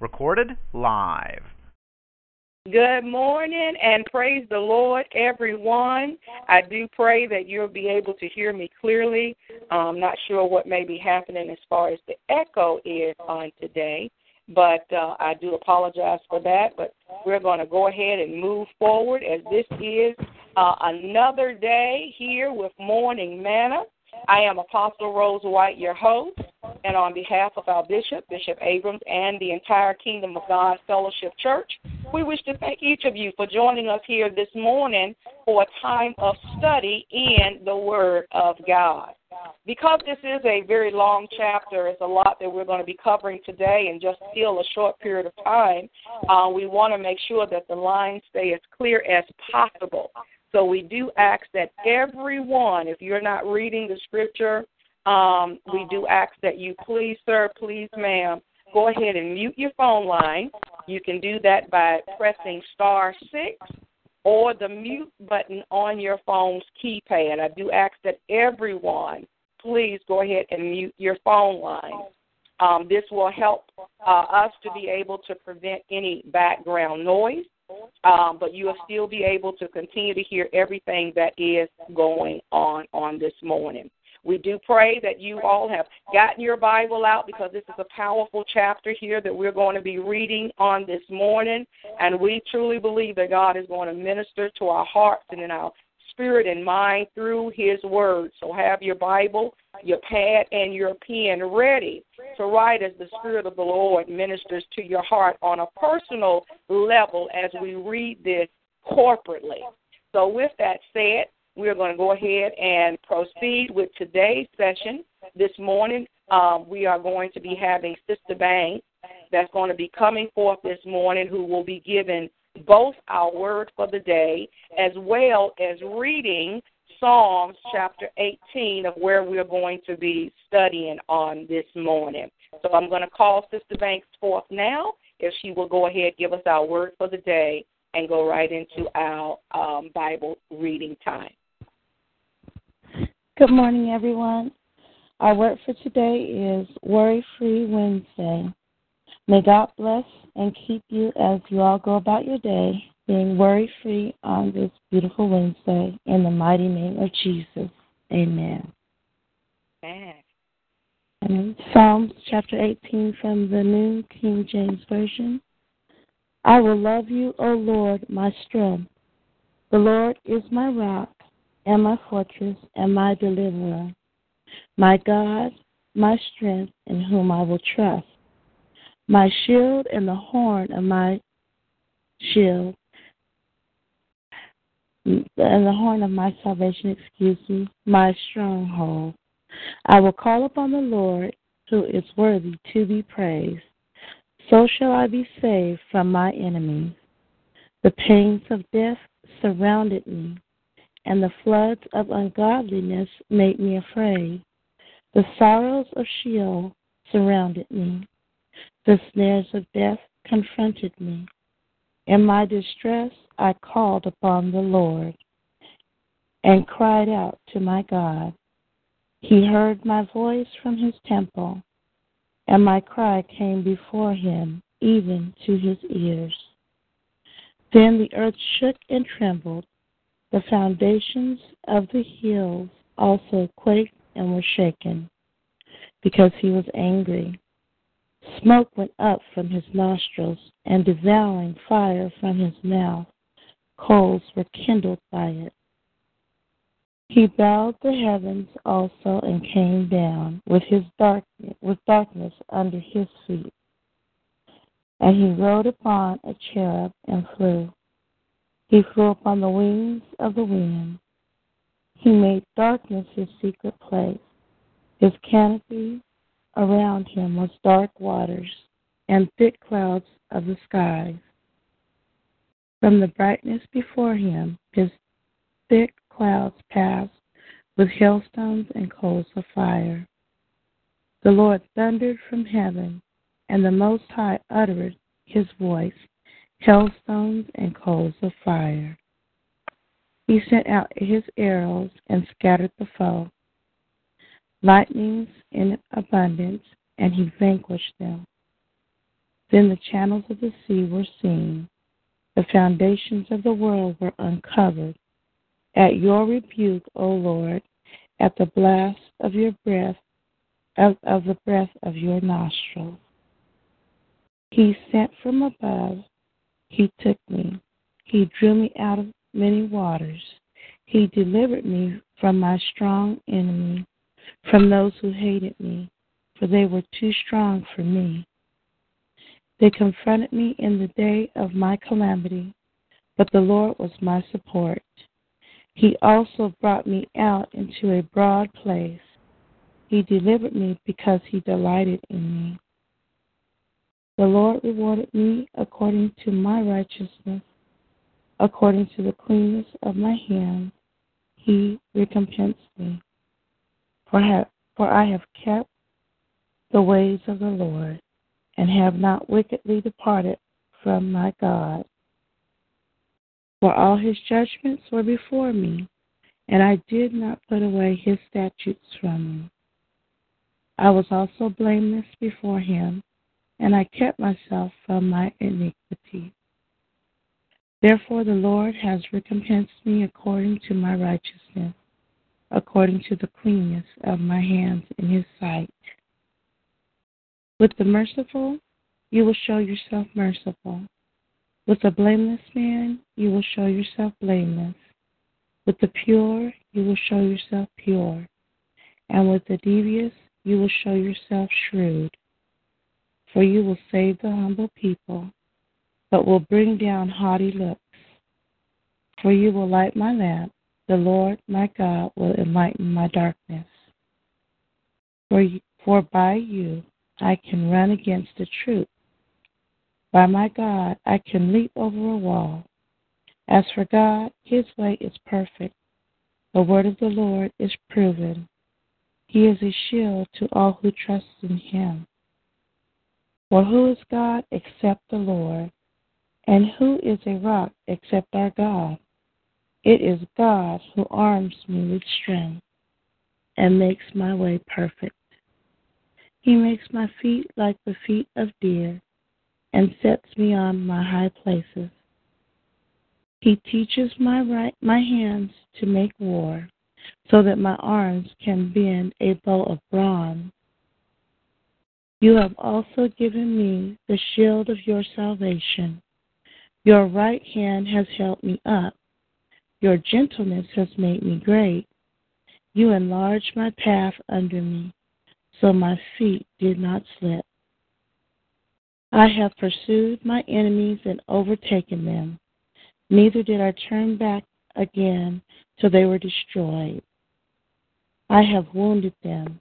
Recorded live. Good morning and praise the Lord, everyone. I do pray that you'll be able to hear me clearly. I'm not sure what may be happening as far as the echo is on today, but uh, I do apologize for that. But we're going to go ahead and move forward as this is uh, another day here with Morning Manna. I am Apostle Rose White, your host, and on behalf of our bishop, Bishop Abrams, and the entire Kingdom of God Fellowship Church, we wish to thank each of you for joining us here this morning for a time of study in the Word of God. Because this is a very long chapter, it's a lot that we're going to be covering today in just still a short period of time. Uh, we want to make sure that the lines stay as clear as possible. So we do ask that everyone, if you're not reading the scripture, um, we do ask that you please, sir, please, ma'am, go ahead and mute your phone line. You can do that by pressing star six or the mute button on your phone's keypad. I do ask that everyone please go ahead and mute your phone line. Um, this will help uh, us to be able to prevent any background noise um, but you will still be able to continue to hear everything that is going on on this morning. We do pray that you all have gotten your Bible out because this is a powerful chapter here that we're going to be reading on this morning. And we truly believe that God is going to minister to our hearts and in our spirit and mind through His Word. So have your Bible, your pad, and your pen ready to write as the Spirit of the Lord ministers to your heart on a personal level as we read this corporately. So, with that said, we're going to go ahead and proceed with today's session. This morning, um, we are going to be having Sister Banks that's going to be coming forth this morning, who will be giving both our word for the day as well as reading Psalms chapter 18 of where we're going to be studying on this morning. So I'm going to call Sister Banks forth now if she will go ahead give us our word for the day and go right into our um, Bible reading time. Good morning, everyone. Our word for today is Worry Free Wednesday. May God bless and keep you as you all go about your day, being worry free on this beautiful Wednesday. In the mighty name of Jesus. Amen. Amen. And Psalms chapter 18 from the New King James Version. I will love you, O Lord, my strength. The Lord is my rock and my fortress and my deliverer, my God, my strength, in whom I will trust my shield and the horn of my shield, and the horn of my salvation, excuse me, my stronghold. I will call upon the Lord, who is worthy to be praised. So shall I be saved from my enemies. The pains of death surrounded me, and the floods of ungodliness made me afraid. The sorrows of Sheol surrounded me. The snares of death confronted me. In my distress, I called upon the Lord and cried out to my God. He heard my voice from his temple, and my cry came before him, even to his ears. Then the earth shook and trembled. The foundations of the hills also quaked and were shaken, because he was angry. Smoke went up from his nostrils, and devouring fire from his mouth. Coals were kindled by it. He bowed the heavens also and came down with his darkness, with darkness under his feet. And he rode upon a cherub and flew. He flew upon the wings of the wind. He made darkness his secret place. His canopy Around him was dark waters and thick clouds of the skies. From the brightness before him, his thick clouds passed with hailstones and coals of fire. The Lord thundered from heaven, and the Most High uttered his voice, hailstones and coals of fire. He sent out his arrows and scattered the foe lightnings in abundance, and he vanquished them. Then the channels of the sea were seen, the foundations of the world were uncovered. At your rebuke, O Lord, at the blast of your breath, of, of the breath of your nostrils. He sent from above, he took me, he drew me out of many waters. He delivered me from my strong enemy, from those who hated me, for they were too strong for me. They confronted me in the day of my calamity, but the Lord was my support. He also brought me out into a broad place. He delivered me because he delighted in me. The Lord rewarded me according to my righteousness, according to the cleanness of my hands. He recompensed me. For, have, for I have kept the ways of the Lord, and have not wickedly departed from my God. For all his judgments were before me, and I did not put away his statutes from me. I was also blameless before him and I kept myself from my iniquity. Therefore, the Lord has recompensed me according to my righteousness, according to the cleanness of my hands in His sight. With the merciful, you will show yourself merciful. With the blameless man, you will show yourself blameless. With the pure, you will show yourself pure. And with the devious, you will show yourself shrewd for you will save the humble people, but will bring down haughty looks. For you will light my lamp, the Lord my God will enlighten my darkness. For, you, for by you I can run against the truth. By my God I can leap over a wall. As for God, his way is perfect. The word of the Lord is proven. He is a shield to all who trust in him. For who is God except the Lord? And who is a rock except our God? It is God who arms me with strength and makes my way perfect. He makes my feet like the feet of deer and sets me on my high places. He teaches my right my hands to make war, so that my arms can bend a bow of bronze. You have also given me the shield of your salvation. Your right hand has held me up. Your gentleness has made me great. You enlarged my path under me, so my feet did not slip. I have pursued my enemies and overtaken them. Neither did I turn back again till they were destroyed. I have wounded them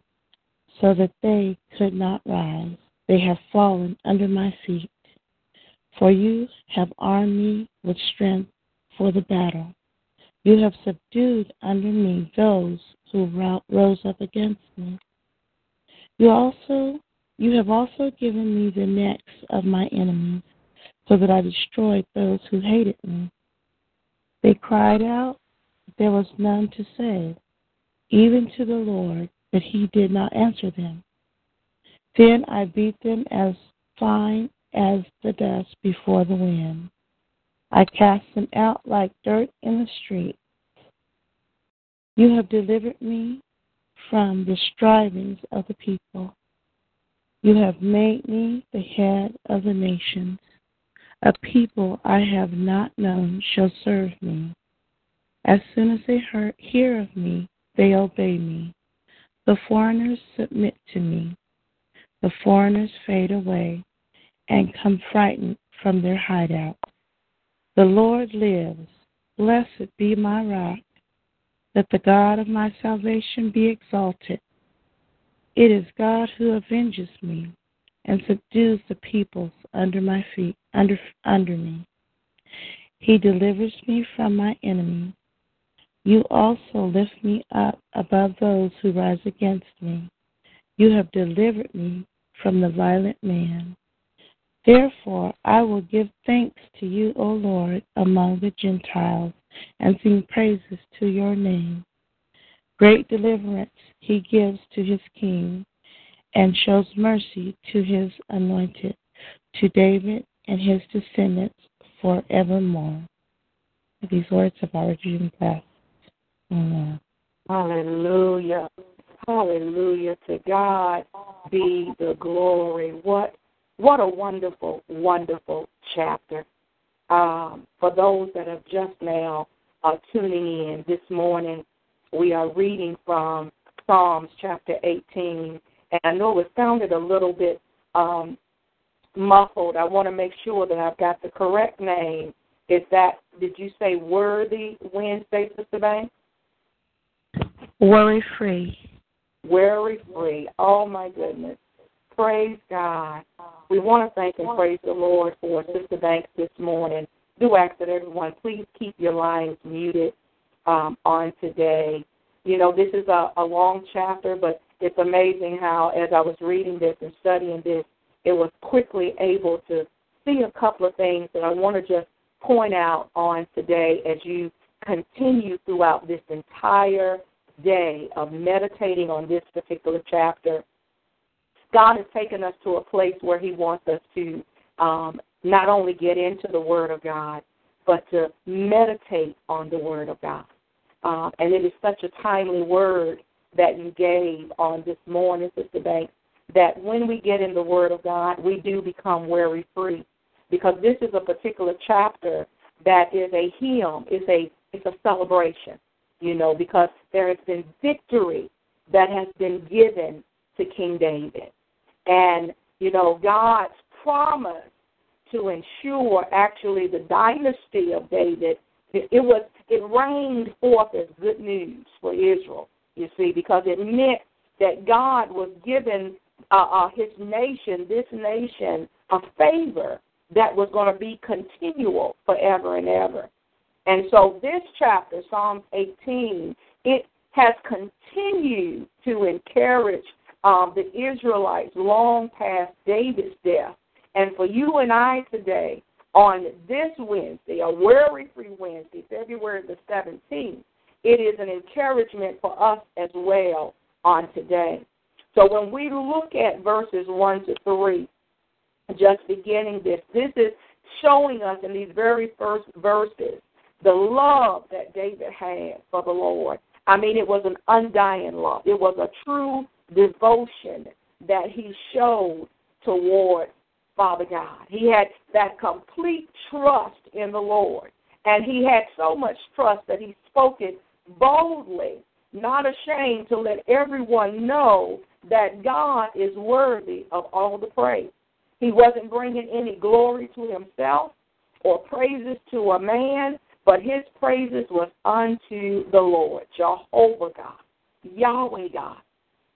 so that they could not rise. They have fallen under my feet. For you have armed me with strength for the battle. You have subdued under me those who rose up against me. You also you have also given me the necks of my enemies, so that I destroyed those who hated me. They cried out, but there was none to save, even to the Lord, but he did not answer them. Then I beat them as fine as the dust before the wind. I cast them out like dirt in the street. You have delivered me from the strivings of the people. You have made me the head of the nations. A people I have not known shall serve me. As soon as they hear of me, they obey me. The foreigners submit to me. The foreigners fade away and come frightened from their hideout. The Lord lives. Blessed be my rock. Let the God of my salvation be exalted. It is God who avenges me and subdues the peoples under my feet under under me. He delivers me from my enemies you also lift me up above those who rise against me. You have delivered me from the violent man. Therefore, I will give thanks to you, O Lord, among the Gentiles, and sing praises to your name. Great deliverance he gives to his king, and shows mercy to his anointed, to David and his descendants forevermore. These words have already been blessed. Amen. Hallelujah. Hallelujah. To God be the glory. What what a wonderful, wonderful chapter. Um, for those that have just now uh, tuning in this morning, we are reading from Psalms chapter 18. And I know it sounded a little bit um, muffled. I want to make sure that I've got the correct name. Is that, did you say Worthy Wednesday, Sister Banks? Worry free. Worry free. Oh, my goodness. Praise God. We want to thank and praise the Lord for Sister Banks this morning. Do ask that everyone please keep your lines muted um, on today. You know, this is a, a long chapter, but it's amazing how, as I was reading this and studying this, it was quickly able to see a couple of things that I want to just point out on today as you continue throughout this entire day of meditating on this particular chapter. God has taken us to a place where He wants us to um, not only get into the Word of God, but to meditate on the Word of God. Um, and it is such a timely word that you gave on this morning, Sister Banks, that when we get in the Word of God, we do become worry free. Because this is a particular chapter that is a hymn, it's a it's a celebration, you know, because there has been victory that has been given to King David. And, you know, God's promise to ensure actually the dynasty of David, it, it was it reigned forth as good news for Israel, you see, because it meant that God was giving uh, uh, his nation, this nation, a favor that was going to be continual forever and ever. And so this chapter, Psalms 18, it has continued to encourage um, the Israelites long past David's death. And for you and I today, on this Wednesday, a worry free Wednesday, February the 17th, it is an encouragement for us as well on today. So when we look at verses 1 to 3, just beginning this, this is showing us in these very first verses the love that David had for the Lord. I mean, it was an undying love. It was a true devotion that he showed toward Father God. He had that complete trust in the Lord. And he had so much trust that he spoke it boldly, not ashamed to let everyone know that God is worthy of all the praise. He wasn't bringing any glory to himself or praises to a man, but his praises was unto the Lord, Jehovah God, Yahweh God.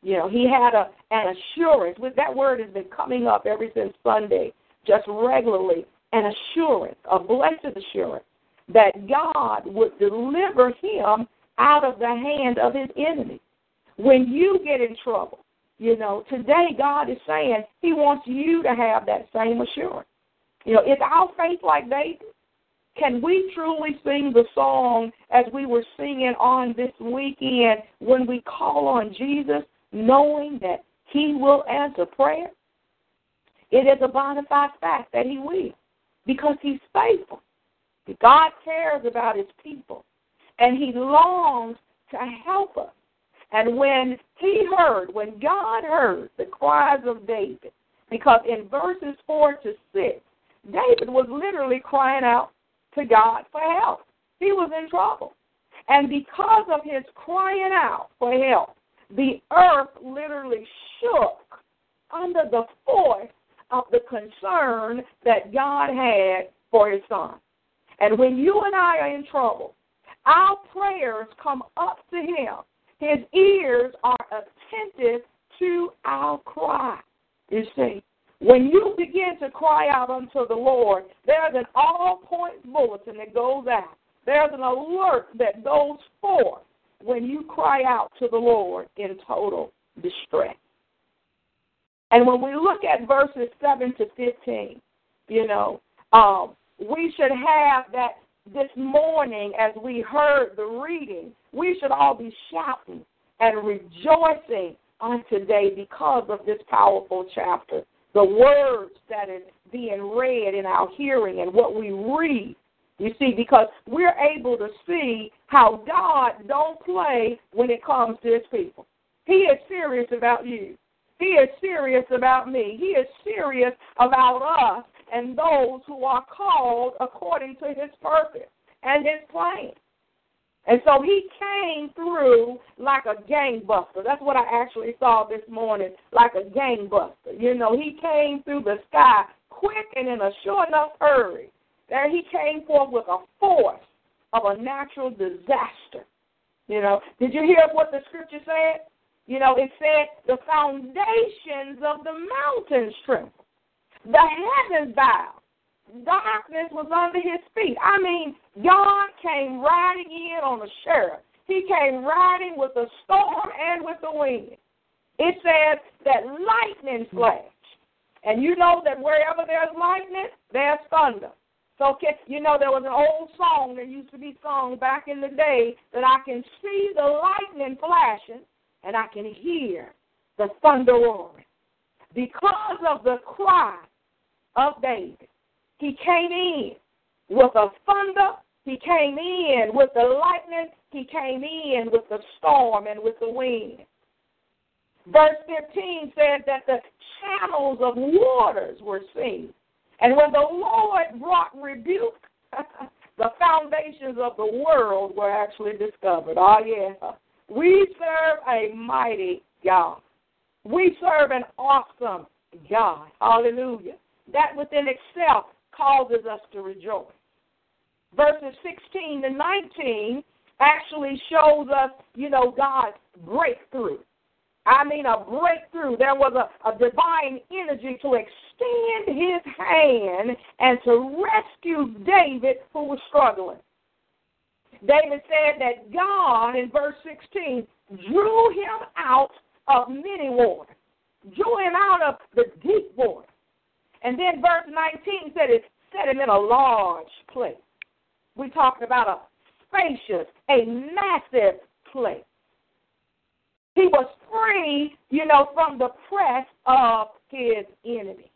You know, he had a an assurance. That word has been coming up ever since Sunday, just regularly. An assurance, a blessed assurance, that God would deliver him out of the hand of his enemy. When you get in trouble, you know, today God is saying He wants you to have that same assurance. You know, is our faith like David? Can we truly sing the song as we were singing on this weekend when we call on Jesus? knowing that He will answer prayer, it is a bona fide fact that He will because He's faithful. God cares about His people and He longs to help us. And when He heard, when God heard the cries of David, because in verses 4 to 6, David was literally crying out to God for help. He was in trouble. And because of his crying out for help, the earth literally shook under the force of the concern that God had for his son. And when you and I are in trouble, our prayers come up to him. His ears are attentive to our cry. You see, when you begin to cry out unto the Lord, there's an all points bulletin that goes out. There's an alert that goes forth when you cry out to the Lord in total distress. And when we look at verses 7 to 15, you know, um, we should have that this morning as we heard the reading. We should all be shouting and rejoicing on today because of this powerful chapter the words that is being read in our hearing and what we read. You see, because we're able to see how God don't play when it comes to his people. He is serious about you. He is serious about me. He is serious about us and those who are called according to his purpose and his plan. And so he came through like a gangbuster. That's what I actually saw this morning, like a gangbuster. You know, he came through the sky quick and in a short enough hurry. There he came forth with a force of a natural disaster. You know, did you hear what the scripture said? You know, it said the foundations of the mountains trembled. The heavens bowed darkness was under his feet. I mean, God came riding in on a cherub. He came riding with the storm and with the wind. It says that lightning flashed. And you know that wherever there's lightning, there's thunder. So, you know, there was an old song that used to be sung back in the day that I can see the lightning flashing and I can hear the thunder roaring. Because of the cry of David, he came in with a thunder. He came in with the lightning. He came in with the storm and with the wind. Verse 15 says that the channels of waters were seen. And when the Lord brought rebuke, the foundations of the world were actually discovered. Oh, yeah. We serve a mighty God. We serve an awesome God. Hallelujah. That within itself causes us to rejoice. Verses 16 to 19 actually shows us, you know, God's breakthrough. I mean, a breakthrough. There was a, a divine energy to extend his hand and to rescue David, who was struggling. David said that God, in verse 16, drew him out of many waters, drew him out of the deep water. And then verse 19 said it set him in a large place. We're talking about a spacious, a massive place. He was free, you know, from the press of his enemy.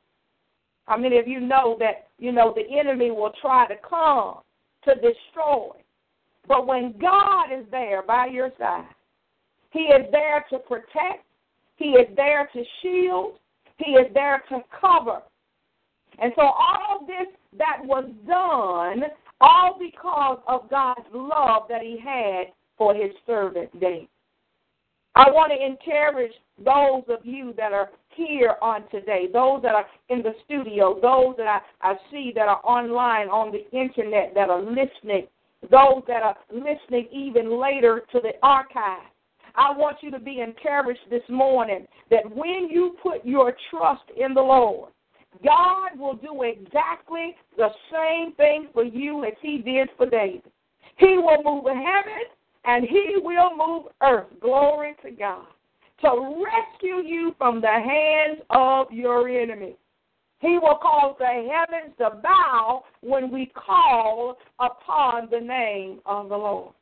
How many of you know that, you know, the enemy will try to come to destroy? But when God is there by your side, He is there to protect, He is there to shield, He is there to cover, and so all of this that was done, all because of God's love that he had for his servant David. I want to encourage those of you that are here on today, those that are in the studio, those that I, I see that are online on the internet that are listening, those that are listening even later to the archive. I want you to be encouraged this morning that when you put your trust in the Lord, God will do exactly the same thing for you as He did for David. He will move heaven and He will move earth. Glory to God. To rescue you from the hands of your enemy. He will cause the heavens to bow when we call upon the name of the Lord.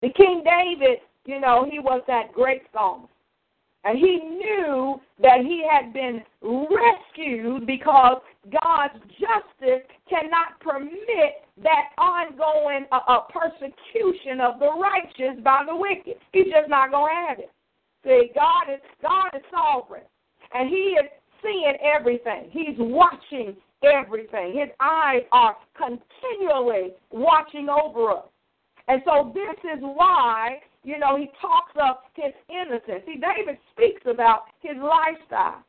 The King David, you know, he was that great psalmist. And he knew that he had been rescued because God's justice cannot permit that ongoing uh, uh, persecution of the righteous by the wicked. He's just not going to have it. See, God is God is sovereign, and He is seeing everything. He's watching everything. His eyes are continually watching over us. And so this is why you know, he talks of his innocence. See, David speaks about his lifestyle.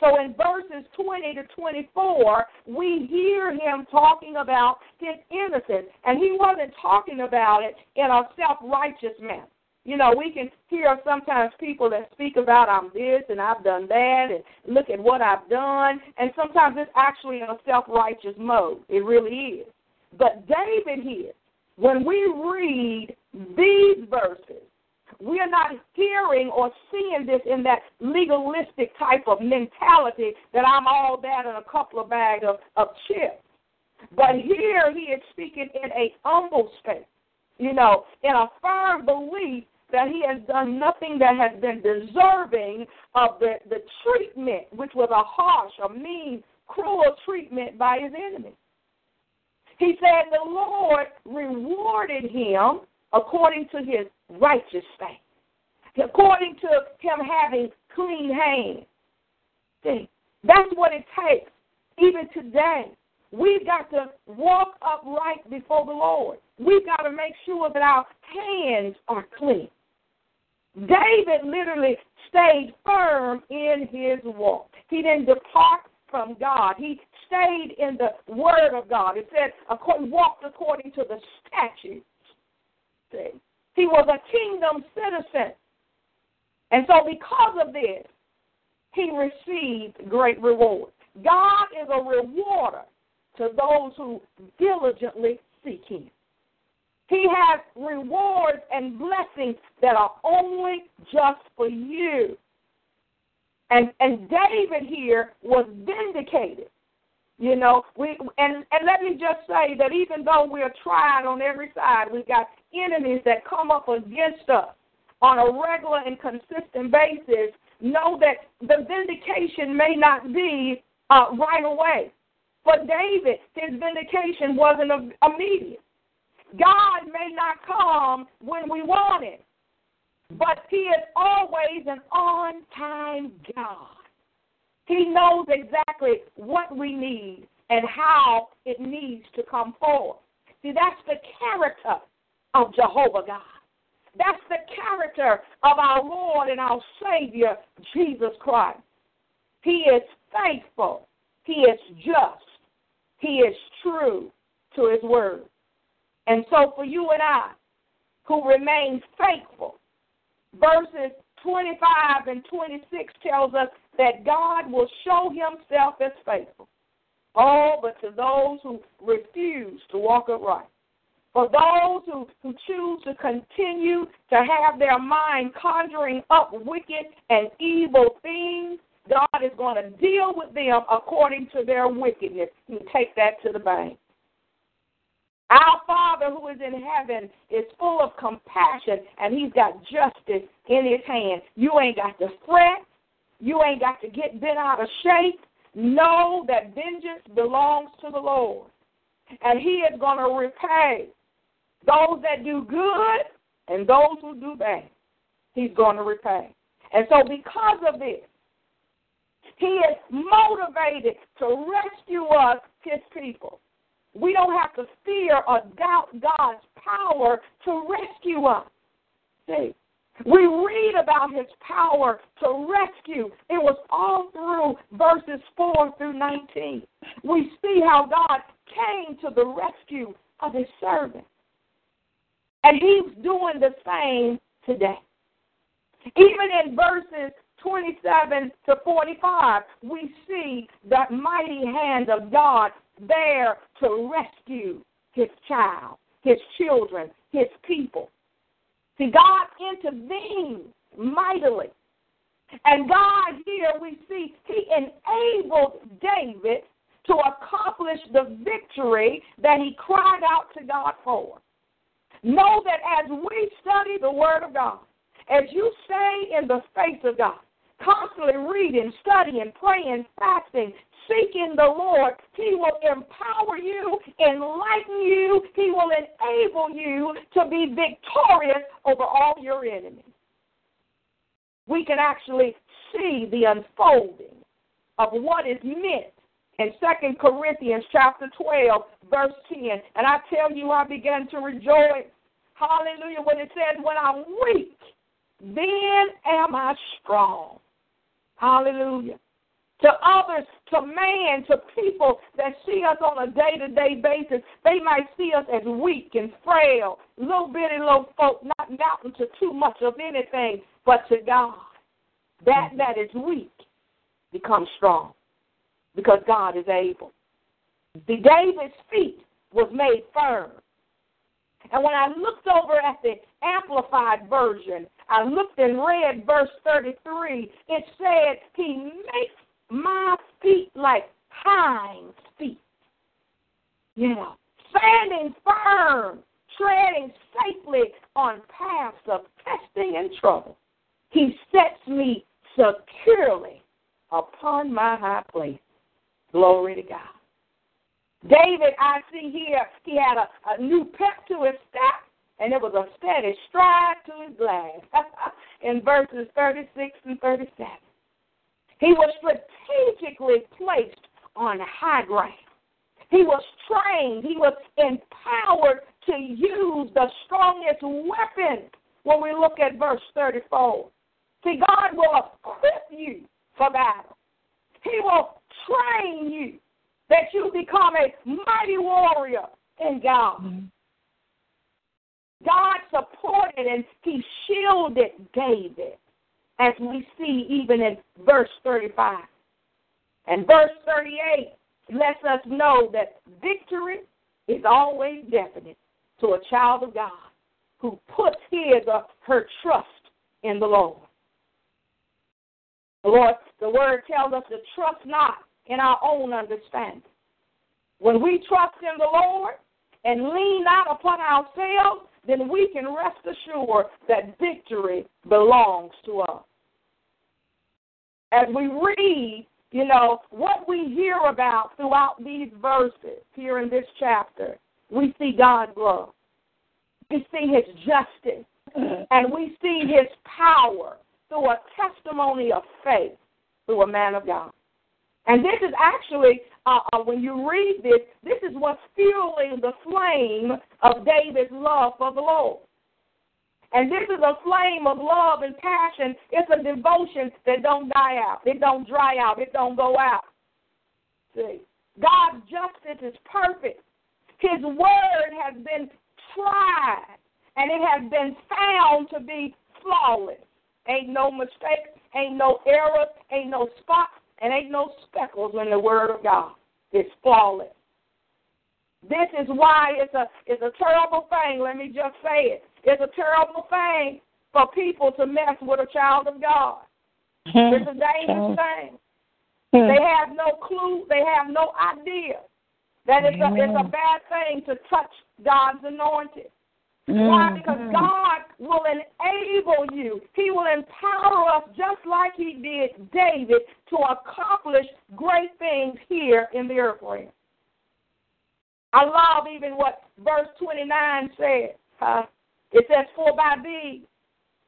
So in verses 20 to 24, we hear him talking about his innocence. And he wasn't talking about it in a self righteous manner. You know, we can hear sometimes people that speak about I'm this and I've done that and look at what I've done. And sometimes it's actually in a self righteous mode. It really is. But David here, when we read these verses, we are not hearing or seeing this in that legalistic type of mentality that I'm all that and a couple of bags of, of chips. But here he is speaking in a humble state, you know, in a firm belief that he has done nothing that has been deserving of the, the treatment, which was a harsh, a mean, cruel treatment by his enemies. He said the Lord rewarded him according to his righteous faith, according to him having clean hands. See, that's what it takes even today. We've got to walk upright before the Lord. We've got to make sure that our hands are clean. David literally stayed firm in his walk. He didn't depart from God. He stayed in the Word of God. It said, walked according to the statutes. He was a kingdom citizen. And so, because of this, he received great reward. God is a rewarder to those who diligently seek him. He has rewards and blessings that are only just for you. And and David here was vindicated. You know, we and and let me just say that even though we're tried on every side, we've got enemies that come up against us on a regular and consistent basis. Know that the vindication may not be uh, right away. For David, his vindication wasn't immediate. God may not come when we want it, but He is always an on time God. He knows exactly what we need and how it needs to come forth. See, that's the character of Jehovah God. That's the character of our Lord and our Savior, Jesus Christ. He is faithful. He is just. He is true to His word. And so for you and I, who remain faithful, verses 25 and 26 tells us that God will show himself as faithful. Oh, but to those who refuse to walk upright, for those who, who choose to continue to have their mind conjuring up wicked and evil things, God is going to deal with them according to their wickedness. You take that to the bank. Our Father who is in heaven is full of compassion and he's got justice in his hand. You ain't got to fret. You ain't got to get bent out of shape. Know that vengeance belongs to the Lord. And he is going to repay those that do good and those who do bad. He's going to repay. And so, because of this, he is motivated to rescue us, his people. We don't have to fear or doubt God's power to rescue us. See, we read about his power to rescue. It was all through verses 4 through 19. We see how God came to the rescue of his servant. And he's doing the same today. Even in verses 27 to 45, we see that mighty hand of God there to rescue his child, his children, his people. See, God intervened mightily. And God here we see he enabled David to accomplish the victory that he cried out to God for. Know that as we study the Word of God, as you stay in the face of God, constantly reading, studying, praying, fasting, seeking the Lord, He will empower you, enlighten you, He will enable you to be victorious over all your enemies. We can actually see the unfolding of what is meant in 2 Corinthians chapter 12, verse 10. And I tell you, I began to rejoice. Hallelujah. When it says, When I'm weak, then am I strong. Hallelujah. To others, to man, to people that see us on a day to day basis, they might see us as weak and frail, little bitty little folk, not mounting to too much of anything, but to God. That that is weak becomes strong because God is able. The David's feet was made firm. And when I looked over at the Amplified Version, I looked and read verse 33. It said, He makes my feet like hinds feet. Yeah. Standing firm, treading safely on paths of testing and trouble. He sets me securely upon my high place. Glory to God. David, I see here, he had a, a new pep to his step, and it was a steady stride to his glad. In verses 36 and 37. He was strategically placed on high ground. He was trained, he was empowered to use the strongest weapon when we look at verse 34. See, God will equip you for battle. He will train you that you become a mighty warrior in God. Mm-hmm. God supported and he shielded David, as we see even in verse 35. And verse 38 lets us know that victory is always definite to a child of God who puts his or her trust in the Lord. The Lord, the word tells us to trust not in our own understanding. When we trust in the Lord and lean not upon ourselves, then we can rest assured that victory belongs to us. As we read, you know, what we hear about throughout these verses here in this chapter, we see God's love. We see his justice. Mm-hmm. And we see his power through a testimony of faith through a man of God. And this is actually, uh, uh, when you read this, this is what's fueling the flame of David's love for the Lord. And this is a flame of love and passion. It's a devotion that don't die out. It don't dry out. It don't go out. See, God's justice is perfect. His word has been tried, and it has been found to be flawless. Ain't no mistake. ain't no error. ain't no spots, and ain't no speckles in the Word of God. It's flawless. This is why it's a it's a terrible thing. Let me just say it. It's a terrible thing for people to mess with a child of God. Hmm. It's a dangerous thing. Hmm. They have no clue. They have no idea that it's a, it's a bad thing to touch God's anointed. Mm-hmm. Why? Because God will enable you. He will empower us just like He did David to accomplish great things here in the earth realm. I love even what verse 29 says. Uh, it says, For by thee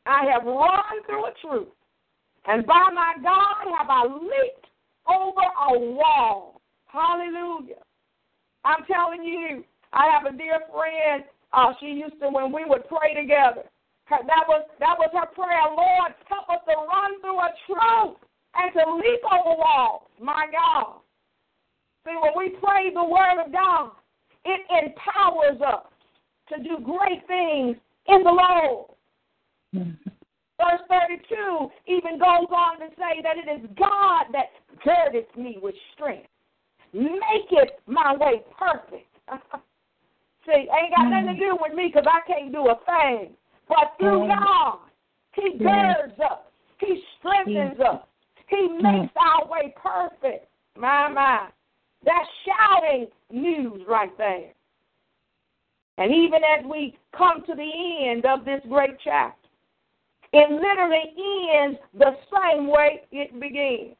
I have run through a troop, and by my God have I leaped over a wall. Hallelujah. I'm telling you, I have a dear friend uh, she used to when we would pray together. Her, that was that was her prayer. Lord, help us to run through a troop and to leap over walls. My God. See, when we pray the word of God, it empowers us to do great things in the Lord. Mm-hmm. Verse 32 even goes on to say that it is God that girdeth me with strength, maketh my way perfect. See, ain't got nothing to mm. do with me because I can't do a thing. But through. God, He girds us. He strengthens us. He makes our way perfect. My, my. That's shouting news right there. And even as we come to the end of this great chapter, it literally ends the same way it began.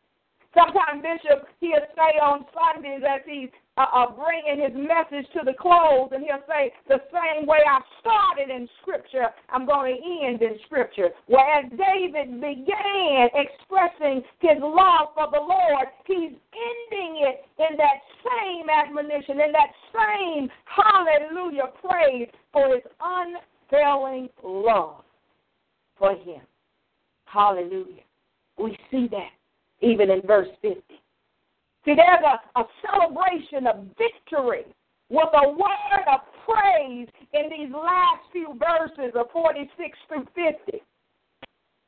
Sometimes Bishop, he'll say on Sundays as he's uh, uh, bringing his message to the close, and he'll say, The same way I started in Scripture, I'm going to end in Scripture. Whereas David began expressing his love for the Lord, he's ending it in that same admonition, in that same hallelujah praise for his unfailing love for him. Hallelujah. We see that even in verse 50. See, there's a, a celebration of victory with a word of praise in these last few verses of 46 through 50.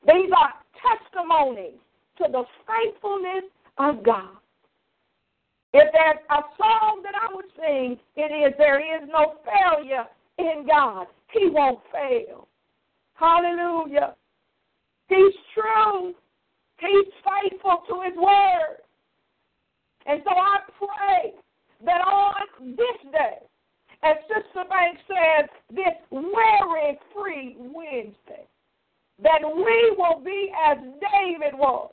These are testimonies to the faithfulness of God. If there's a song that I would sing, it is There is no failure in God. He won't fail. Hallelujah. He's true. He's faithful to his word. And so I pray that on this day, as Sister Banks says, this worry free Wednesday. That we will be as David was.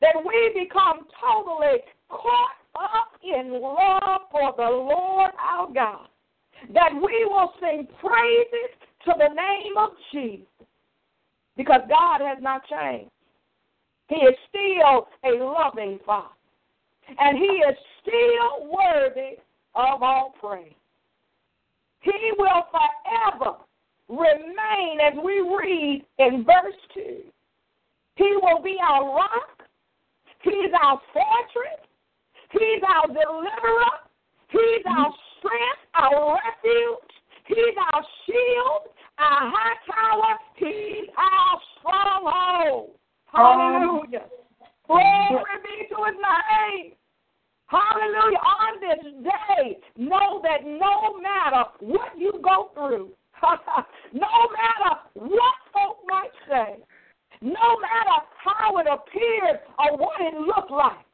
That we become totally caught up in love for the Lord our God. That we will sing praises to the name of Jesus. Because God has not changed. He is still a loving Father. And He is still worthy of all praise. He will forever remain, as we read in verse 2. He will be our rock. He's our fortress. He's our deliverer. He's our strength, our refuge. He's our shield, our high tower. He's our stronghold. Hallelujah. Glory be to his name. Hallelujah. On this day, know that no matter what you go through, no matter what folk might say, no matter how it appears or what it looked like,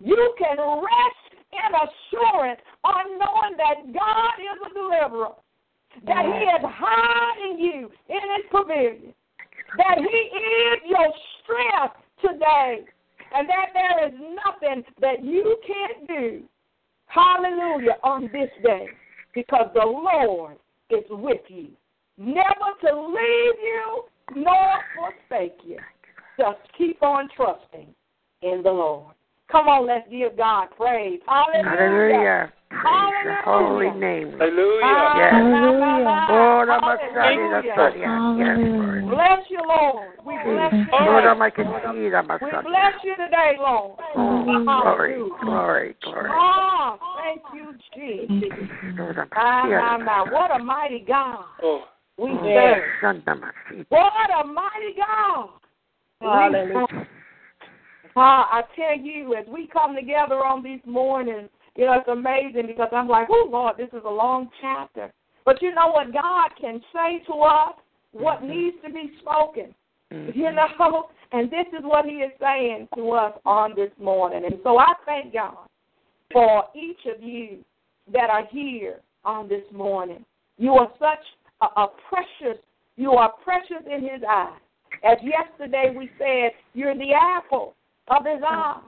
you can rest in assurance on knowing that God is a deliverer, that He is hiding you in His pavilion, that He is your strength today, and that there is nothing that you can't do. Hallelujah on this day, because the Lord is with you, never to leave you nor forsake you. Just keep on trusting in the Lord. Come on, let's give God praise. Hallelujah. Hallelujah. Praise the holy name. Hallelujah. Yes. Hallelujah. Lord, I'm a son of the son. Hallelujah. Yes, Lord. Bless you, Lord. We bless you. Lord, today. I'm a conceit. I'm a We bless you today, Lord. Glory, glory, glory. Ah, thank you, Jesus. Lord, I'm My, my, a my. What a mighty God Oh, we son. serve. Son of a seed. What a mighty God. Hallelujah. serve. Ah, I tell you, as we come together on these mornings, you know, it's amazing because I'm like, oh, Lord, this is a long chapter. But you know what God can say to us? What mm-hmm. needs to be spoken. Mm-hmm. You know, and this is what he is saying to us on this morning. And so I thank God for each of you that are here on this morning. You are such a, a precious, you are precious in his eyes. As yesterday we said, you're the apple of his mm-hmm. eye.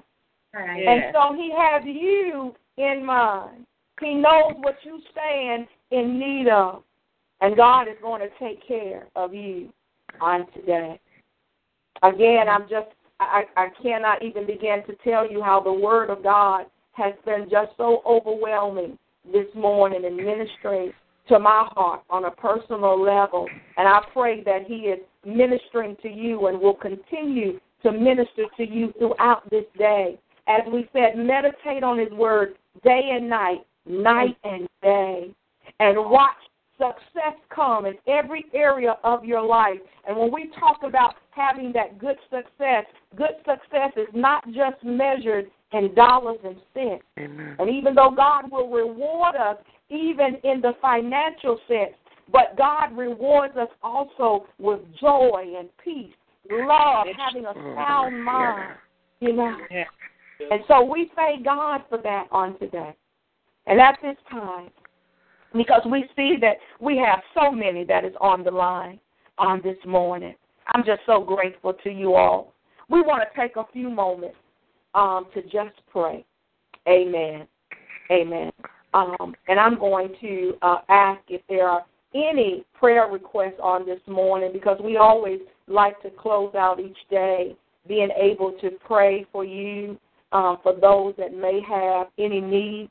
And so he has you in mind. He knows what you stand in need of. And God is going to take care of you on today. Again, I'm just, I, I cannot even begin to tell you how the Word of God has been just so overwhelming this morning and ministering to my heart on a personal level. And I pray that He is ministering to you and will continue to minister to you throughout this day. As we said, meditate on His Word day and night, night and day, and watch success come in every area of your life. And when we talk about having that good success, good success is not just measured in dollars and cents. Amen. And even though God will reward us, even in the financial sense, but God rewards us also with joy and peace, love, having a sound mind, you know. And so we thank God for that on today. And at this time, because we see that we have so many that is on the line on this morning. I'm just so grateful to you all. We want to take a few moments um, to just pray. Amen. Amen. Um, and I'm going to uh, ask if there are any prayer requests on this morning because we always like to close out each day being able to pray for you, um, for those that may have any needs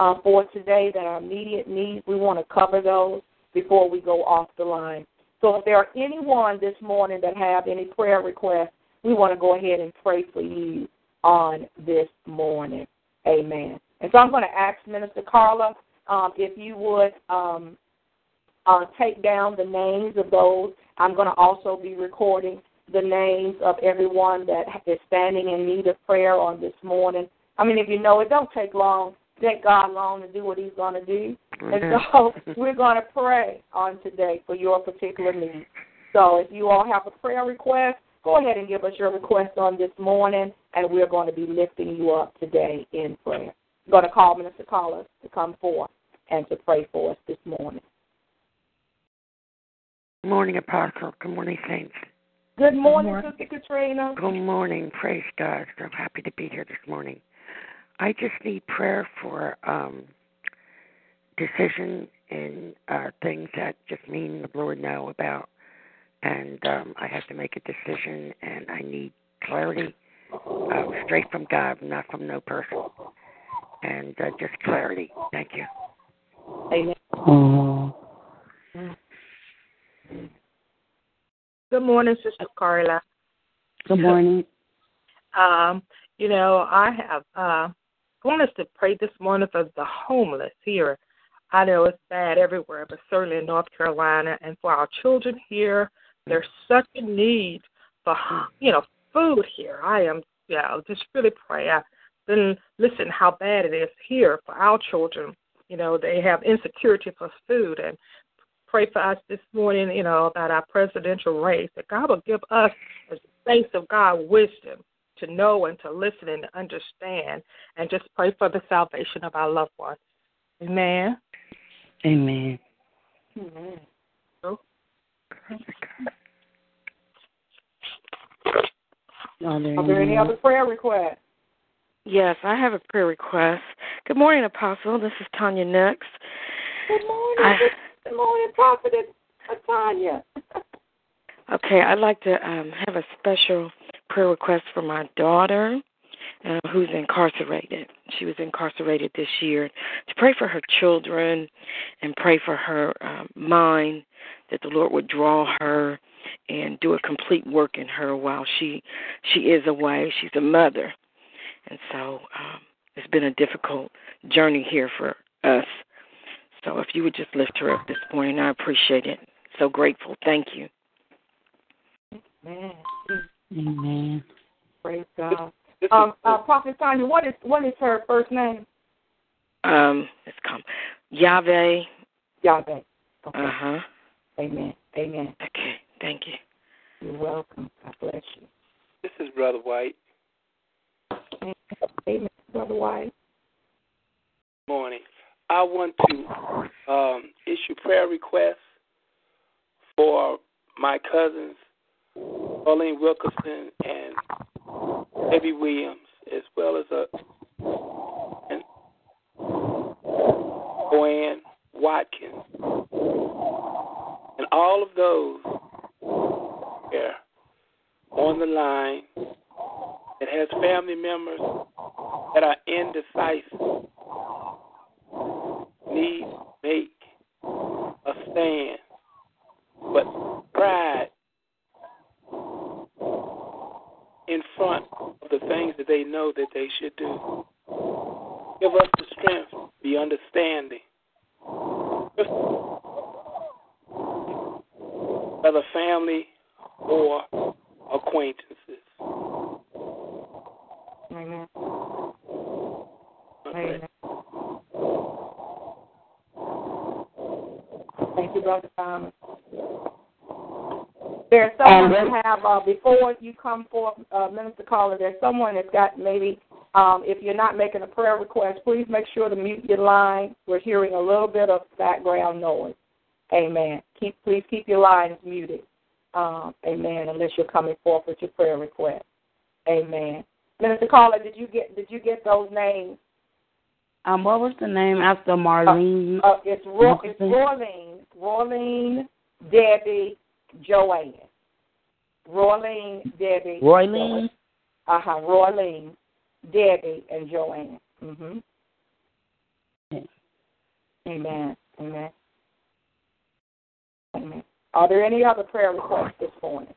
uh, for today that are immediate needs. We want to cover those before we go off the line. So if there are anyone this morning that have any prayer requests, we want to go ahead and pray for you on this morning. Amen. And so I'm going to ask Minister Carla um, if you would um, uh, take down the names of those. I'm going to also be recording the names of everyone that is standing in need of prayer on this morning. I mean, if you know it, don't take long. Take God long to do what He's going to do. And so we're going to pray on today for your particular need. So if you all have a prayer request, go ahead and give us your request on this morning, and we're going to be lifting you up today in prayer. I'm going to call Minister Carlos to come forth and to pray for us this morning. Good morning, Apostle. Good morning, Saints. Good morning, morning. Sister Katrina. Good morning. Praise God. I'm happy to be here this morning. I just need prayer for um decision and uh things that just mean the Lord know about. And um I have to make a decision and I need clarity uh, straight from God, not from no person. And uh, just clarity. Thank you. Amen. Oh. Good morning, Sister Carla. Good morning. Um, you know, I have uh want us to pray this morning for the homeless here. I know it's bad everywhere, but certainly in North Carolina and for our children here, there's such a need for you know, food here. I am yeah, just really pray. I've been listening how bad it is here for our children. You know, they have insecurity for food and pray for us this morning, you know, about our presidential race, that God will give us, as the saints of God, wisdom to know and to listen and to understand, and just pray for the salvation of our loved ones. Amen. Amen. Amen. Are there, Are there any other prayer requests? Yes, I have a prayer request. Good morning, Apostle. This is Tanya Nix. Good morning. I- Good morning, Prophetess Tanya. Okay, I'd like to um, have a special prayer request for my daughter uh, who's incarcerated. She was incarcerated this year. To pray for her children and pray for her um, mind that the Lord would draw her and do a complete work in her while she she is away. She's a mother, and so um, it's been a difficult journey here for us. So if you would just lift her up this morning, I appreciate it. So grateful. Thank you. Amen. Amen. Praise God. Um, uh, Prophet Tanya, what is what is her first name? Um, it's come Yahweh. Yahweh. Okay. Uh huh. Amen. Amen. Okay. Thank you. You're welcome. God bless you. This is Brother White. Amen, Brother White. Morning. I want to um, issue prayer requests for my cousins, Pauline Wilkerson and Debbie Williams, as well as a and Joanne Watkins, and all of those here on the line that has family members that are indecisive need make a stand, but pride in front of the things that they know that they should do. Give us the strength, the understanding. Whether family or acquaintances. Amen. Okay. Amen. Thank you, Brother Thomas. There's someone that have uh, before you come forth, uh, Minister Carla. There's someone that's got maybe. Um, if you're not making a prayer request, please make sure to mute your line. We're hearing a little bit of background noise. Amen. Keep please keep your lines muted. Um, amen. Unless you're coming forth with your prayer request. Amen. Minister Carla, did you get did you get those names? Um, what was the name after Marlene? Uh, it's Ro- it's Wilkerson? Roylene, Roylene, Debbie, Joanne. Roylene, Debbie, Roylene? Uh huh. Roylene, Debbie, and Joanne. Mhm. Okay. Amen. Amen. Amen. Are there any other prayer requests this morning?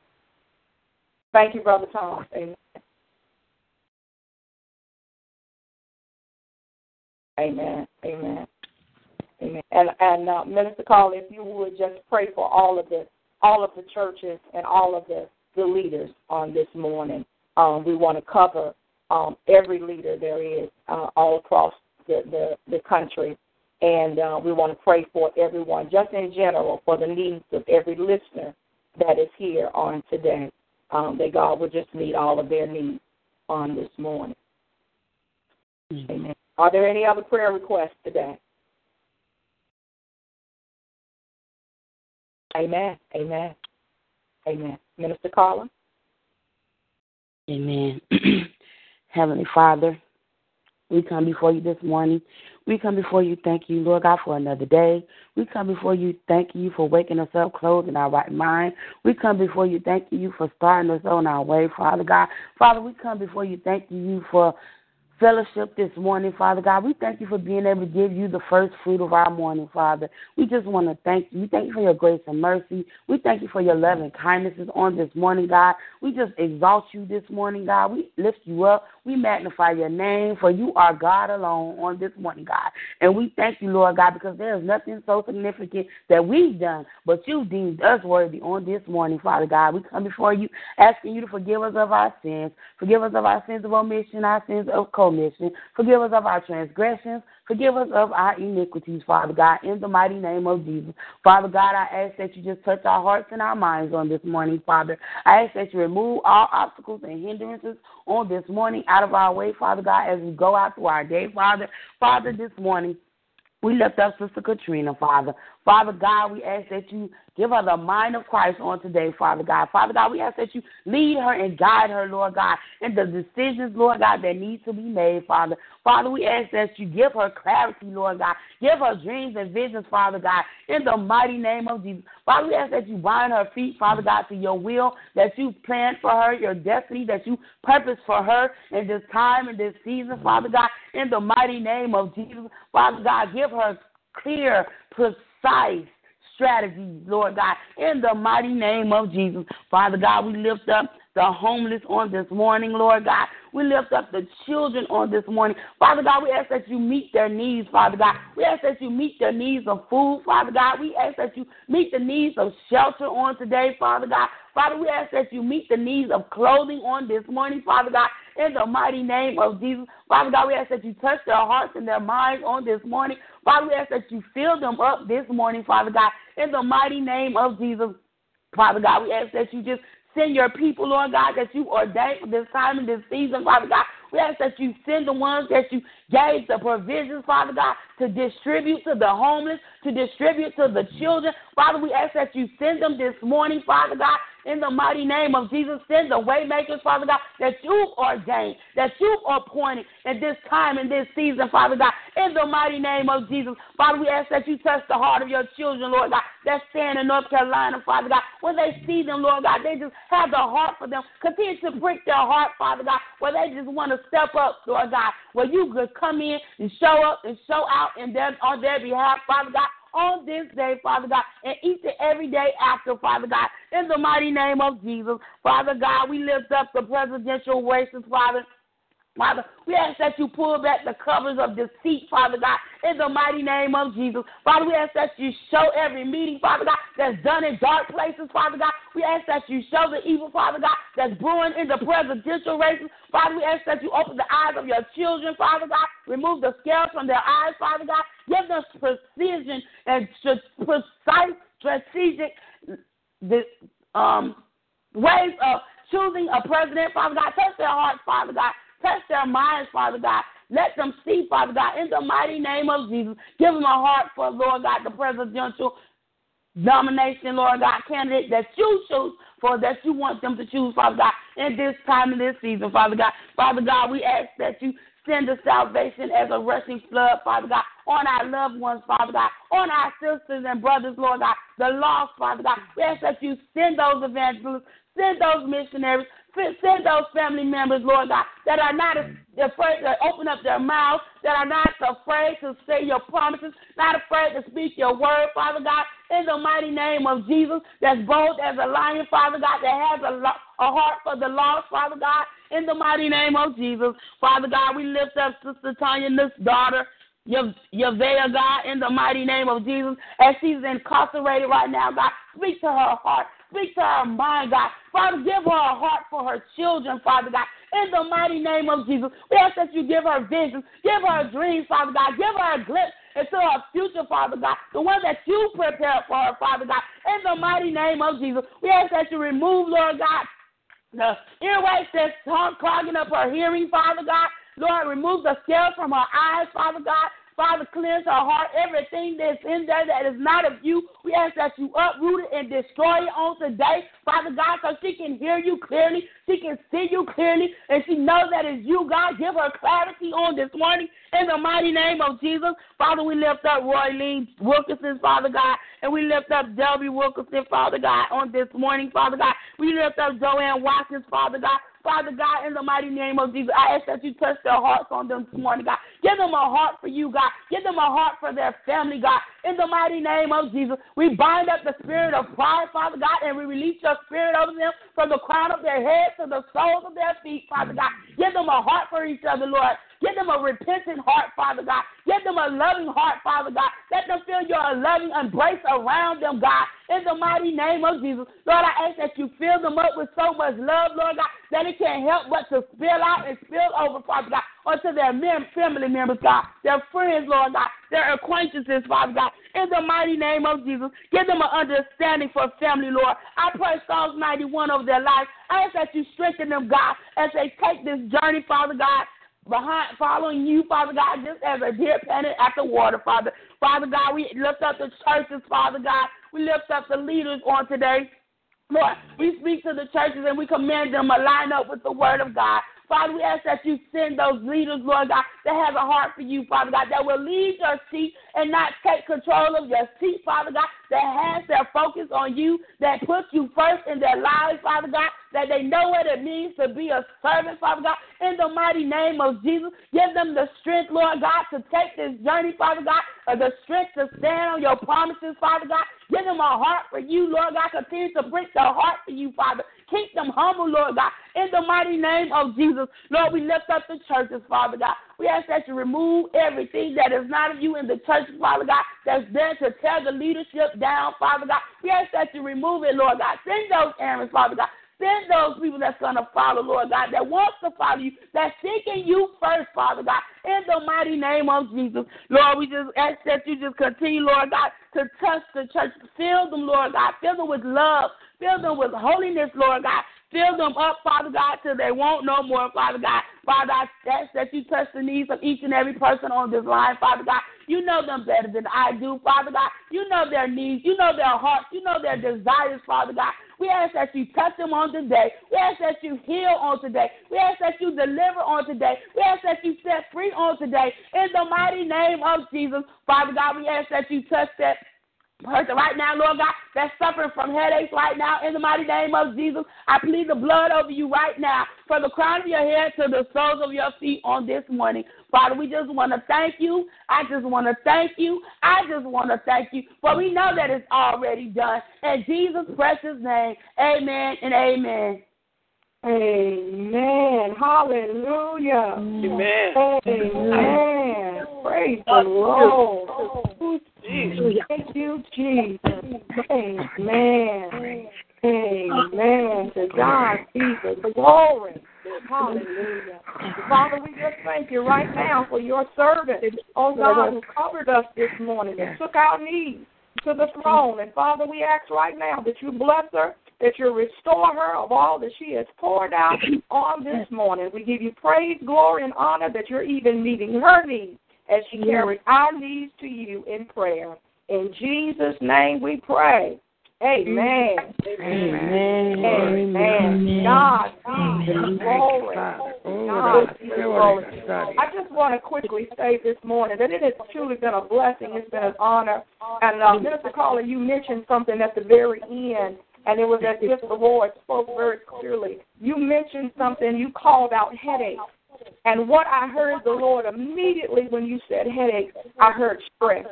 Thank you, Brother Thomas. Amen. Amen. Amen. Amen. And and uh, Minister Carl, if you would just pray for all of the all of the churches and all of the the leaders on this morning. Um, we want to cover um, every leader there is uh, all across the, the, the country. And uh, we want to pray for everyone, just in general, for the needs of every listener that is here on today. Um, that God will just meet all of their needs on this morning. Amen. Are there any other prayer requests today? Amen. Amen. Amen. Minister Carla. Amen. Heavenly Father, we come before you this morning. We come before you, thank you, Lord God, for another day. We come before you, thank you for waking us up, closing our right mind. We come before you, thank you for starting us on our way, Father God. Father, we come before you, thank you for fellowship this morning, Father God. We thank you for being able to give you the first fruit of our morning, Father. We just want to thank you. We thank you for your grace and mercy. We thank you for your love and kindnesses on this morning, God. We just exalt you this morning, God. We lift you up. We magnify your name, for you are God alone on this morning, God. And we thank you, Lord God, because there is nothing so significant that we've done, but you deemed us worthy on this morning, Father God. We come before you asking you to forgive us of our sins, forgive us of our sins of omission, our sins of commission Forgive us of our transgressions. Forgive us of our iniquities, Father God, in the mighty name of Jesus. Father God, I ask that you just touch our hearts and our minds on this morning, Father. I ask that you remove all obstacles and hindrances on this morning out of our way, Father God, as we go out through our day, Father. Father, this morning, we lift up Sister Katrina, Father. Father God, we ask that you give her the mind of Christ on today, Father God. Father God, we ask that you lead her and guide her, Lord God, in the decisions, Lord God, that need to be made, Father. Father, we ask that you give her clarity, Lord God. Give her dreams and visions, Father God, in the mighty name of Jesus. Father, we ask that you bind her feet, Father God, to your will, that you planned for her, your destiny, that you purpose for her in this time and this season, Father God, in the mighty name of Jesus. Father God, give her clear, precise strategies, Lord God, in the mighty name of Jesus. Father God, we lift up the homeless on this morning, Lord God. We lift up the children on this morning. Father God, we ask that you meet their needs, Father God. We ask that you meet their needs of food, Father God. We ask that you meet the needs of shelter on today, Father God. Father, we ask that you meet the needs of clothing on this morning, Father God, in the mighty name of Jesus. Father God, we ask that you touch their hearts and their minds on this morning. Father, we ask that you fill them up this morning, Father God, in the mighty name of Jesus. Father God, we ask that you just Send your people, Lord God, that you ordained for this time and this season, Father God. We ask that you send the ones that you gave the provisions, Father God, to distribute to the homeless, to distribute to the children. Father, we ask that you send them this morning, Father God, in the mighty name of Jesus. Send the waymakers, Father God, that you ordained, that you appointed at this time and this season, Father God, in the mighty name of Jesus. Father, we ask that you touch the heart of your children, Lord God, that stand in North Carolina, Father God. When they see them, Lord God, they just have the heart for them. Continue to prick their heart, Father God, where they just want to step up, Lord God, where you could come in and show up and show out in their, on their behalf, Father God on this day, Father God, and each and every day after, Father God, in the mighty name of Jesus. Father God, we lift up the presidential races, Father. Father, we ask that you pull back the covers of deceit, Father God, in the mighty name of Jesus. Father, we ask that you show every meeting, Father God, that's done in dark places, Father God. We ask that you show the evil, Father God, that's brewing in the presidential races. Father, we ask that you open the eyes of your children, Father God. Remove the scales from their eyes, Father God. Give them precision and precise, strategic um, ways of choosing a president, Father God. Touch their hearts, Father God. Touch their minds, Father God. Let them see, Father God, in the mighty name of Jesus. Give them a heart for, Lord God, the presidential nomination, Lord God, candidate that you choose for, that you want them to choose, Father God, in this time and this season, Father God. Father God, we ask that you send the salvation as a rushing flood, Father God, on our loved ones, Father God, on our sisters and brothers, Lord God, the lost, Father God. We ask that you send those evangelists, send those missionaries, Send those family members, Lord God, that are not mm. afraid to open up their mouths, that are not afraid to say your promises, not afraid to speak your word, Father God, in the mighty name of Jesus, that's bold as a lion, Father God, that has a, a heart for the lost, Father God, in the mighty name of Jesus. Father God, we lift up Sister Tanya's daughter. Yavea, God, in the mighty name of Jesus, as she's incarcerated right now, God, speak to her heart. Speak to her mind, God. Father, give her a heart for her children, Father God. In the mighty name of Jesus, we ask that you give her visions, give her dreams, Father God. Give her a glimpse into her future, Father God. The one that you prepared for her, Father God. In the mighty name of Jesus, we ask that you remove, Lord God, the earwax that's clogging up her hearing, Father God. Lord, remove the scales from her eyes, Father God. Father, cleanse her heart. Everything that's in there that is not of you, we ask that you uproot it and destroy it on today, Father God, so she can hear you clearly, she can see you clearly, and she knows that it's you, God. Give her clarity on this morning in the mighty name of Jesus. Father, we lift up Roy Lee Wilkinson, Father God, and we lift up Delby Wilkinson, Father God, on this morning, Father God. We lift up Joanne Watkins, Father God. Father God, in the mighty name of Jesus, I ask that you touch their hearts on them this morning, God. Give them a heart for you, God. Give them a heart for their family, God. In the mighty name of Jesus, we bind up the spirit of pride, Father God, and we release your spirit over them from the crown of their heads to the soles of their feet, Father God. Give them a heart for each other, Lord. Give them a repentant heart, Father God. Give them a loving heart, Father God. Let them feel your loving embrace around them, God. In the mighty name of Jesus. Lord, I ask that you fill them up with so much love, Lord God, that it can't help but to spill out and spill over, Father God, onto their family members, God, their friends, Lord God, their acquaintances, Father God. In the mighty name of Jesus, give them an understanding for family, Lord. I pray Psalms 91 over their life. I ask that you strengthen them, God, as they take this journey, Father God behind following you, Father God, just as a deer panted at the water, Father. Father God, we lift up the churches, Father God. We lift up the leaders on today. Lord, we speak to the churches and we command them to line up with the word of God. Father, we ask that you send those leaders, Lord God, that have a heart for you, Father God, that will lead your seat and not take control of your seat, Father God, that has their focus on you, that puts you first in their lives, Father God, that they know what it means to be a servant, Father God. In the mighty name of Jesus, give them the strength, Lord God, to take this journey, Father God, or the strength to stand on your promises, Father God. Give them a heart for you, Lord God. Continue to break their heart for you, Father. Keep them humble, Lord God. In the mighty name of Jesus, Lord, we lift up the churches, Father God. We ask that you remove everything that is not of you in the church, Father God, that's there to tear the leadership down, Father God. We ask that you remove it, Lord God. Send those errands, Father God. Send those people that's going to follow, Lord God, that wants to follow you, that's seeking you first, Father God, in the mighty name of Jesus. Lord, we just ask that you just continue, Lord God, to touch the church. Fill them, Lord God. Fill them with love. Fill them with holiness, Lord God. Fill them up, Father God, till they won't no more, Father God. Father, I ask that you touch the needs of each and every person on this line, Father God. You know them better than I do, Father God. You know their needs. You know their hearts. You know their desires, Father God. We ask that you touch them on today. We ask that you heal on today. We ask that you deliver on today. We ask that you set free on today. In the mighty name of Jesus, Father God, we ask that you touch that person right now, Lord God, that's suffering from headaches right now, in the mighty name of Jesus, I plead the blood over you right now, from the crown of your head to the soles of your feet on this morning. Father, we just want to thank you. I just want to thank you. I just want to thank you, for we know that it's already done. In Jesus' precious name, amen and amen. Amen. Hallelujah. Amen. Amen. Praise the Lord. Thank you, Jesus. Amen. Amen. To God be the glory. Hallelujah. Father, we just thank you right now for your servant, oh God, who covered us this morning and took our needs to the throne. And Father, we ask right now that you bless her, that you restore her of all that she has poured out on this morning. We give you praise, glory, and honor that you're even meeting her needs as she carries our needs to you in prayer. In Jesus' name we pray. Amen. Amen. Amen. God be the glory. God be the glory. I just want to quickly say this morning that it has truly been a blessing. It's been an honor. And uh, Minister Carla, you mentioned something at the very end, and it was as if the Lord spoke very clearly. You mentioned something. You called out headaches. And what I heard the Lord immediately when you said headache, I heard stress.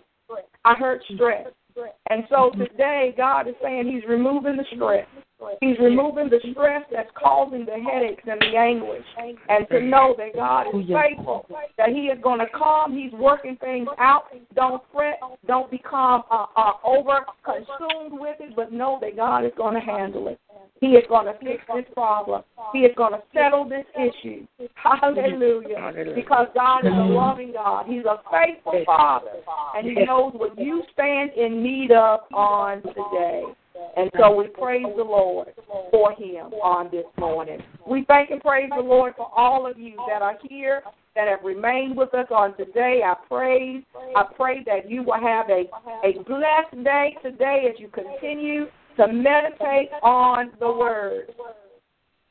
I heard stress. And so mm-hmm. today, God is saying He's removing the stress. He's removing the stress that's causing the headaches and the anguish. And to know that God is faithful, that He is going to come. He's working things out. Don't fret. Don't become uh, uh, over consumed with it, but know that God is going to handle it. He is going to fix this problem. He is going to settle this issue. Hallelujah. Because God is a loving God. He's a faithful Father. And He knows what you stand in need of on today. And so we praise the Lord for him on this morning. We thank and praise the Lord for all of you that are here that have remained with us on today. I pray, I pray that you will have a, a blessed day today as you continue to meditate on the word.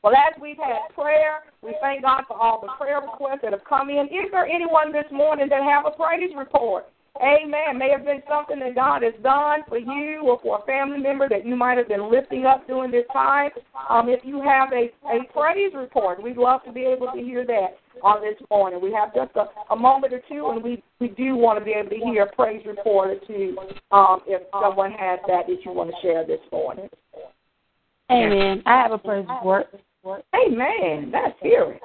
Well, as we've had prayer, we thank God for all the prayer requests that have come in. Is there anyone this morning that have a praise report? Amen. May have been something that God has done for you or for a family member that you might have been lifting up during this time. Um, if you have a, a praise report, we'd love to be able to hear that on this morning. We have just a, a moment or two, and we, we do want to be able to hear a praise report or two um, if someone has that that you want to share this morning. Amen. I have a praise report. Amen. Let's hear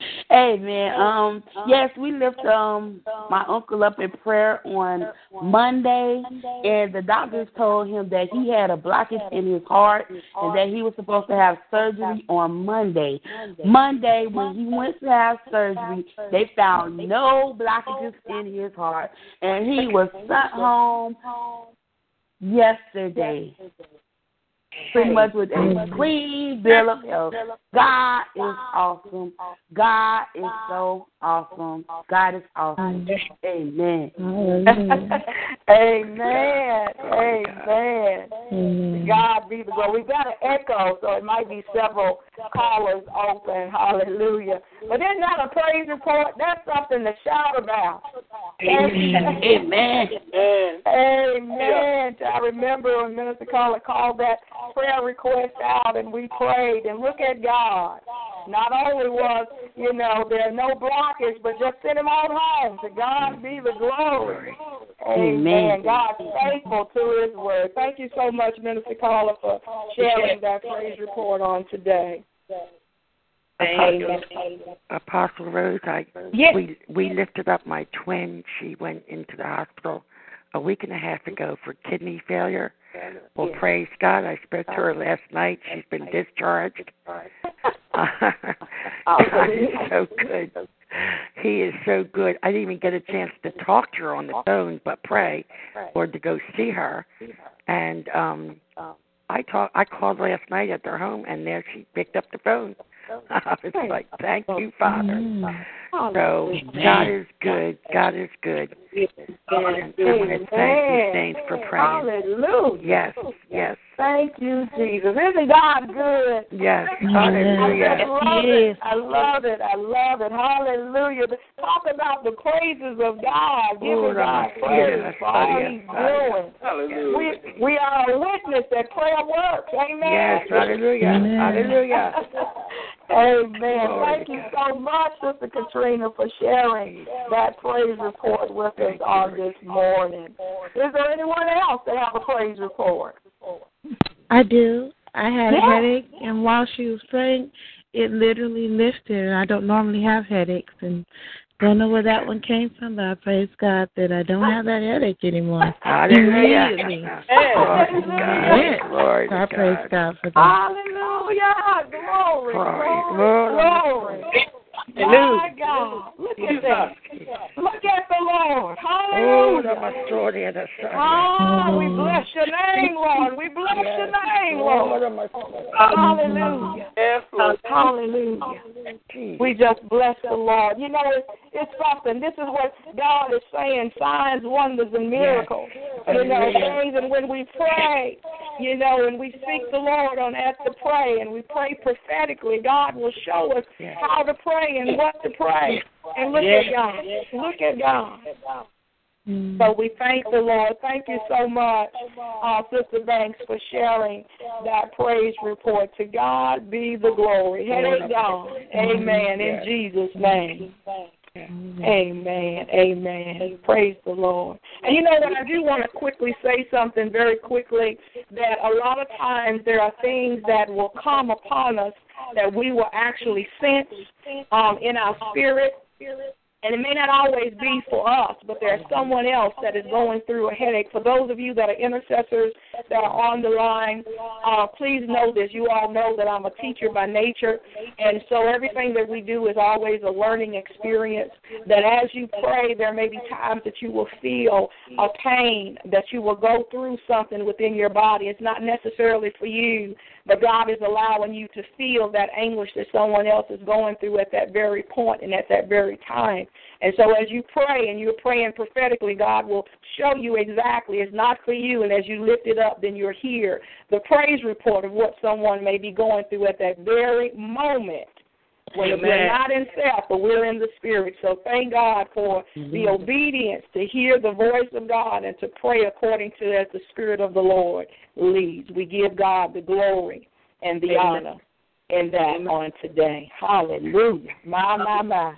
it. Amen. Um, yes, we lift um my uncle up in prayer on Monday, and the doctors told him that he had a blockage in his heart, and that he was supposed to have surgery on Monday. Monday, when he went to have surgery, they found no blockages in his heart, and he was sent home yesterday pretty much with a clean bill of health. God is awesome. God is so awesome. God is awesome. Amen. Amen. Amen. God be the glory. We've got an echo, so it might be several callers open. Hallelujah. But isn't that a praise report? That's something to shout about. Amen. Amen. Amen. I remember when Minister Carla called that prayer request out and we prayed and look at God. Not only was, you know, there no blockage, but just send him on home. To God be the glory. Amen. Amen. God's faithful to his word. Thank you so much, Minister Carla, for sharing that praise report on today. Apostle, Apostle Rose, I Yes. we we lifted up my twin. She went into the hospital a week and a half ago for kidney failure. Well, praise God, I spoke to her last night. She's been discharged. God is so good. He is so good. I didn't even get a chance to talk to her on the phone, but pray or to go see her. And um I talked. I called last night at their home, and there she picked up the phone. I was like, "Thank you, Father." So God is good. God is good. And I want to thank you, saints, for praying. Hallelujah. Yes, yes, Thank you, Jesus. Isn't God good? yes. I Hallelujah. just love it. I love it. I love it. Hallelujah. Talk about the praises of God. Giving God praise for all He's doing. Hallelujah. We we are a witness that prayer works. Amen. Yes, hallelujah. Hallelujah. Amen. Glory Thank you so much, Sister Katrina, for sharing that praise report with us on this morning. Is there anyone else that have a praise report? I do. I had Yeah. a headache, and while she was praying, it literally lifted. I don't normally have headaches, and don't know where that one came from. But I praise God that I don't have that headache anymore. Hallelujah. Immediately. Glory to God. Glory So I praise God. God for that. Hallelujah. Glory. Glory. Glory. Glory. Glory. My God. Look at that. Look at the Lord. Oh, Hallelujah. Masori and the Son. Oh, ah, we bless your name, Lord. We bless your name, oh, Lord. Hallelujah. Yes, Hallelujah. We just bless the Lord. You know, it's, something. This is what God is saying signs, wonders, and miracles. You know, things, and when we pray, you know, and we seek the Lord on as to pray, and we pray prophetically, God will show us how to pray and what to pray. And look at God. Look at God. So we thank the Lord. Thank you so much, uh, Sister Banks, for sharing that praise report. To God be the glory. Headache gone. Amen. In Jesus' name. Amen. Amen. Praise the Lord. And you know what? I do want to quickly say something very quickly that a lot of times there are things that will come upon us that we will actually sense um, in our spirit. And it may not always be for us, but there's someone else that is going through a headache. For those of you that are intercessors that are on the line, uh, please know this. You all know that I'm a teacher by nature, and so everything that we do is always a learning experience. That as you pray, there may be times that you will feel a pain, that you will go through something within your body. It's not necessarily for you, but God is allowing you to feel that anguish that someone else is going through at that very point and at that very time. And so as you pray and you're praying prophetically, God will show you exactly it's not for you. And as you lift it up, then you're here. The praise report of what someone may be going through at that very moment. Amen. we're not in self, but we're in the spirit. So thank God for the mm-hmm. obedience to hear the voice of God and to pray according to as the Spirit of the Lord leads. We give God the glory and the Amen. honor in that on today. Hallelujah. My, my, my.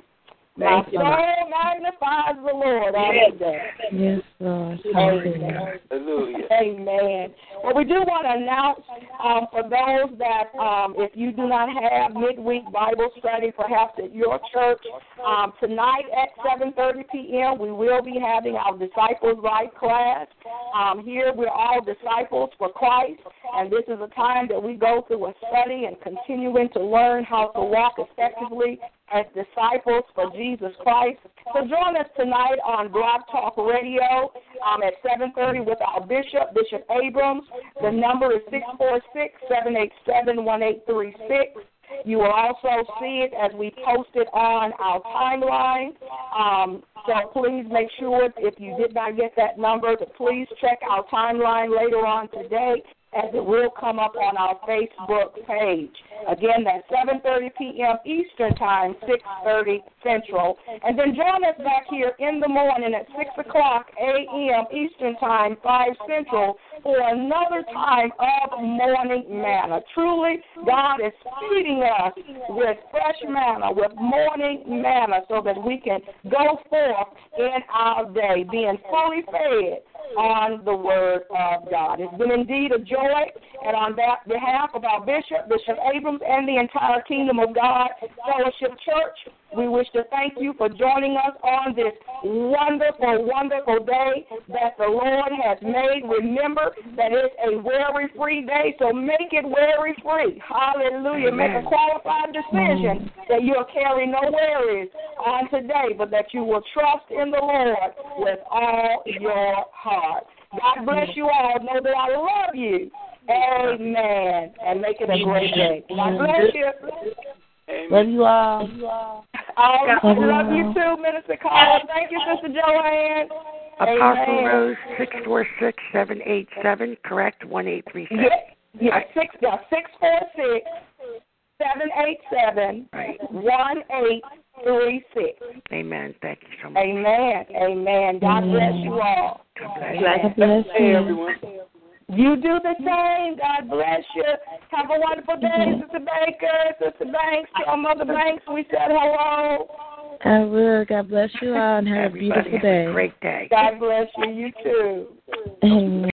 My you. soul magnifies the Lord all Yes. the day. Yes, Lord. Amen. Hallelujah. Hallelujah. Amen. Well, we do want to announce um, for those that um, if you do not have midweek Bible study, perhaps at your church, um, tonight at 7:30 p.m. we will be having our Disciples Right class. Um, here we're all disciples for Christ, and this is a time that we go through a study and continuing to learn how to walk effectively as disciples for Jesus Christ. So join us tonight on Blog Talk Radio um, at 7:30 with our bishop, Bishop Abrams. The number is 646-787-1836. You will also see it as we post it on our timeline. Um, so please make sure if you did not get that number to please check our timeline later on today as it will come up on our Facebook page. Again, that's 7:30 p.m. Eastern Time, 6:30 Central, and then join us back here in the morning at 6 o'clock a.m. Eastern Time, 5 Central, for another time of morning manna. Truly, God is feeding us with fresh manna, with morning manna, so that we can go forth in our day, being fully fed on the Word of God. It's been indeed a joy, and on that behalf of our Bishop, Bishop And the entire Kingdom of God Fellowship Church, we wish to thank you for joining us on this wonderful, wonderful day that the Lord has made. Remember that it's a worry-free day, so make it worry-free. Hallelujah. Make a qualified decision mm. that you'll carry no worries on today, but that you will trust in the Lord with all your heart. God bless you all. Know that I love you. Amen. And make it a great day. God bless you. Love you all. All right. love you too, Minister Carla. Thank you, Sister Joanne. Apostle Amen. Rose, six four six seven eight seven, correct? One eight three seven. Yeah, yeah, six, yeah, six four six seven eight seven Right. one eight three six. Amen. Thank you so much. Amen. Amen. God bless you all. God bless. God bless Hey, you. everyone. You do the same. God bless you. Have a wonderful day, mm-hmm. Sister Baker, Sister Banks, to our Mother Banks. We said hello. I will. God bless you all and have a Everybody beautiful have a day. great day. God bless you. You too. Amen.